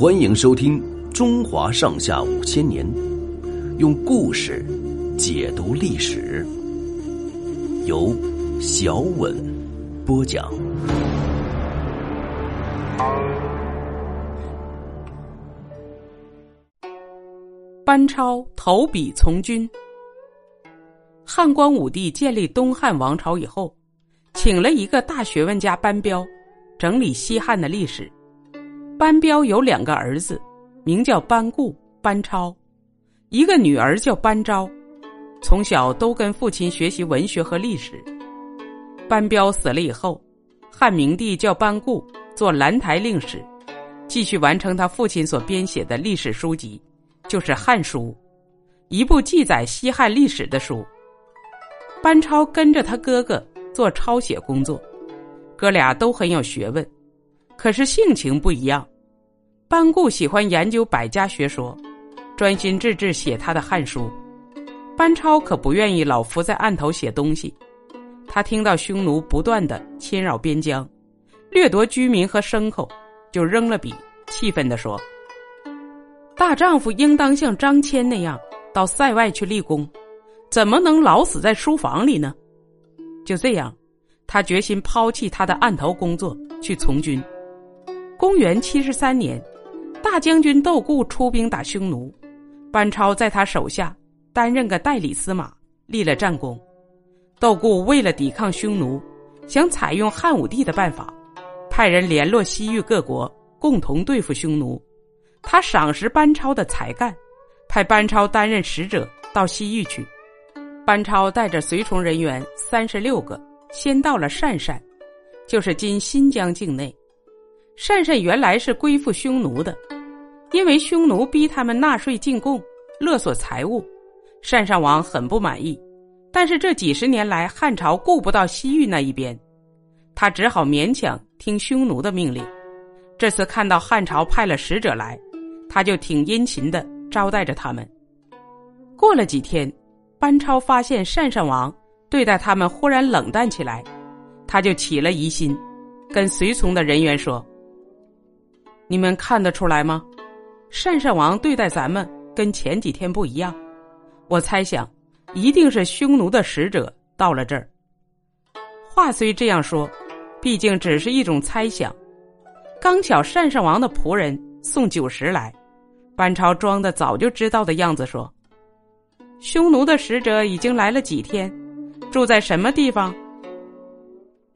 欢迎收听《中华上下五千年》，用故事解读历史，由小稳播讲。班超投笔从军。汉光武帝建立东汉王朝以后，请了一个大学问家班彪，整理西汉的历史。班彪有两个儿子，名叫班固、班超，一个女儿叫班昭，从小都跟父亲学习文学和历史。班彪死了以后，汉明帝叫班固做兰台令史，继续完成他父亲所编写的历史书籍，就是《汉书》，一部记载西汉历史的书。班超跟着他哥哥做抄写工作，哥俩都很有学问，可是性情不一样。班固喜欢研究百家学说，专心致志写他的《汉书》。班超可不愿意老伏在案头写东西。他听到匈奴不断的侵扰边疆，掠夺居民和牲口，就扔了笔，气愤地说：“大丈夫应当像张骞那样到塞外去立功。”怎么能老死在书房里呢？就这样，他决心抛弃他的案头工作，去从军。公元七十三年，大将军窦固出兵打匈奴，班超在他手下担任个代理司马，立了战功。窦固为了抵抗匈奴，想采用汉武帝的办法，派人联络西域各国，共同对付匈奴。他赏识班超的才干，派班超担任使者到西域去。班超带着随从人员三十六个，先到了鄯善，就是今新疆境内。鄯善原来是归附匈奴的，因为匈奴逼他们纳税进贡，勒索财物，鄯善王很不满意。但是这几十年来，汉朝顾不到西域那一边，他只好勉强听匈奴的命令。这次看到汉朝派了使者来，他就挺殷勤的招待着他们。过了几天。班超发现鄯善王对待他们忽然冷淡起来，他就起了疑心，跟随从的人员说：“你们看得出来吗？鄯善王对待咱们跟前几天不一样。我猜想，一定是匈奴的使者到了这儿。”话虽这样说，毕竟只是一种猜想。刚巧鄯善王的仆人送酒食来，班超装的早就知道的样子说。匈奴的使者已经来了几天，住在什么地方？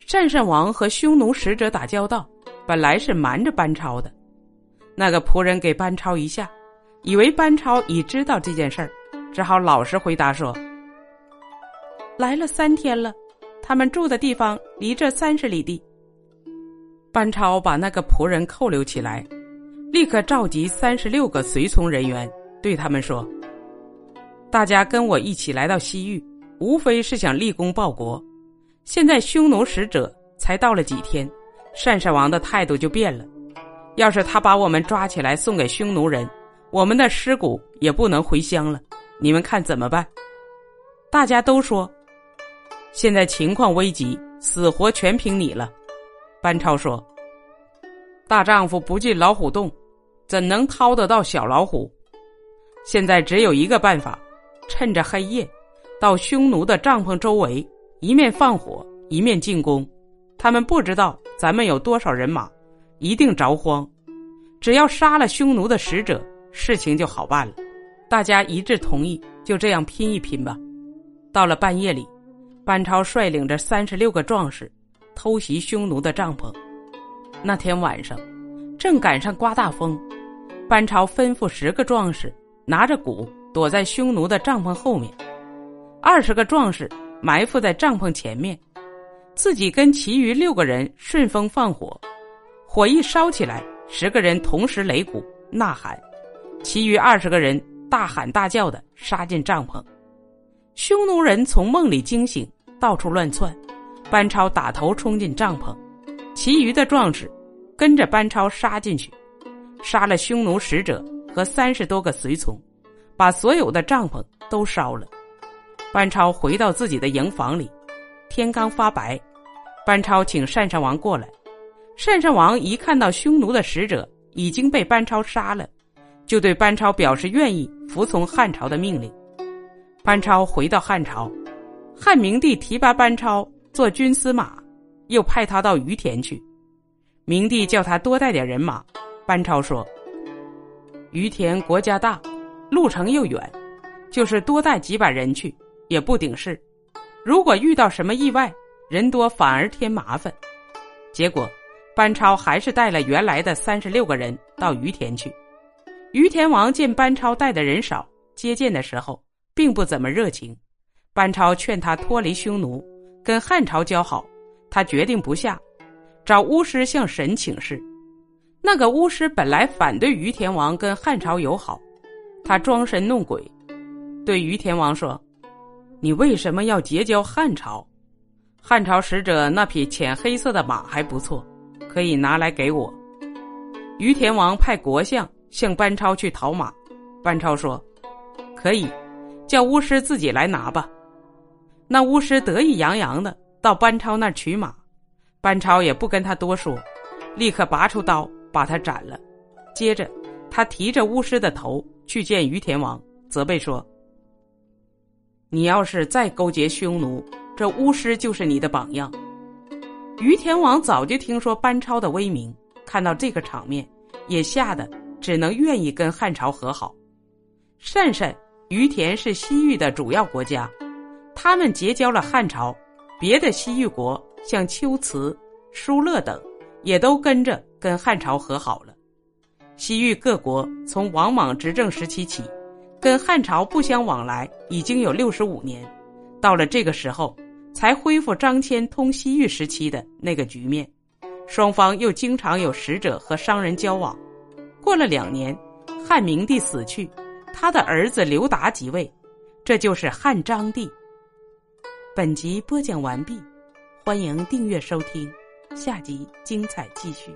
鄯善王和匈奴使者打交道，本来是瞒着班超的。那个仆人给班超一下，以为班超已知道这件事儿，只好老实回答说：“来了三天了，他们住的地方离这三十里地。”班超把那个仆人扣留起来，立刻召集三十六个随从人员，对他们说。大家跟我一起来到西域，无非是想立功报国。现在匈奴使者才到了几天，鄯善王的态度就变了。要是他把我们抓起来送给匈奴人，我们的尸骨也不能回乡了。你们看怎么办？大家都说，现在情况危急，死活全凭你了。班超说：“大丈夫不进老虎洞，怎能掏得到小老虎？现在只有一个办法。”趁着黑夜，到匈奴的帐篷周围，一面放火，一面进攻。他们不知道咱们有多少人马，一定着慌。只要杀了匈奴的使者，事情就好办了。大家一致同意，就这样拼一拼吧。到了半夜里，班超率领着三十六个壮士，偷袭匈奴的帐篷。那天晚上，正赶上刮大风，班超吩咐十个壮士拿着鼓。躲在匈奴的帐篷后面，二十个壮士埋伏在帐篷前面，自己跟其余六个人顺风放火。火一烧起来，十个人同时擂鼓呐喊，其余二十个人大喊大叫的杀进帐篷。匈奴人从梦里惊醒，到处乱窜。班超打头冲进帐篷，其余的壮士跟着班超杀进去，杀了匈奴使者和三十多个随从。把所有的帐篷都烧了。班超回到自己的营房里，天刚发白，班超请单善王过来。单善王一看到匈奴的使者，已经被班超杀了，就对班超表示愿意服从汉朝的命令。班超回到汉朝，汉明帝提拔班超做军司马，又派他到于田去。明帝叫他多带点人马，班超说：“于田国家大，路程又远，就是多带几百人去也不顶事。如果遇到什么意外，人多反而添麻烦。”结果，班超还是带了原来的三十六个人到于田去。于田王见班超带的人少，接见的时候并不怎么热情。班超劝他脱离匈奴，跟汉朝交好，他决定不下，找巫师向神请示。那个巫师本来反对于田王跟汉朝友好，他装神弄鬼，对于田王说：“你为什么要结交汉朝？”汉朝使者那匹浅黑色的马还不错，可以拿来给我。于田王派国相向班超去讨马，班超说：“可以，叫巫师自己来拿吧。”那巫师得意洋洋的到班超那儿取马，班超也不跟他多说，立刻拔出刀把他斩了。接着，他提着巫师的头去见于田王，责备说：“你要是再勾结匈奴。”这巫师就是你的榜样。于田王早就听说班超的威名，看到这个场面，也吓得只能愿意跟汉朝和好。善善、于田是西域的主要国家，他们结交了汉朝，别的西域国像龟兹、疏勒等，也都跟着跟汉朝和好了。西域各国从王莽执政时期起，跟汉朝不相往来已经有六十五年，到了这个时候。才恢复张骞通西域时期的那个局面，双方又经常有使者和商人交往。过了两年，汉明帝死去，他的儿子刘达即位，这就是汉章帝。本集播讲完毕，欢迎订阅收听，下集精彩继续。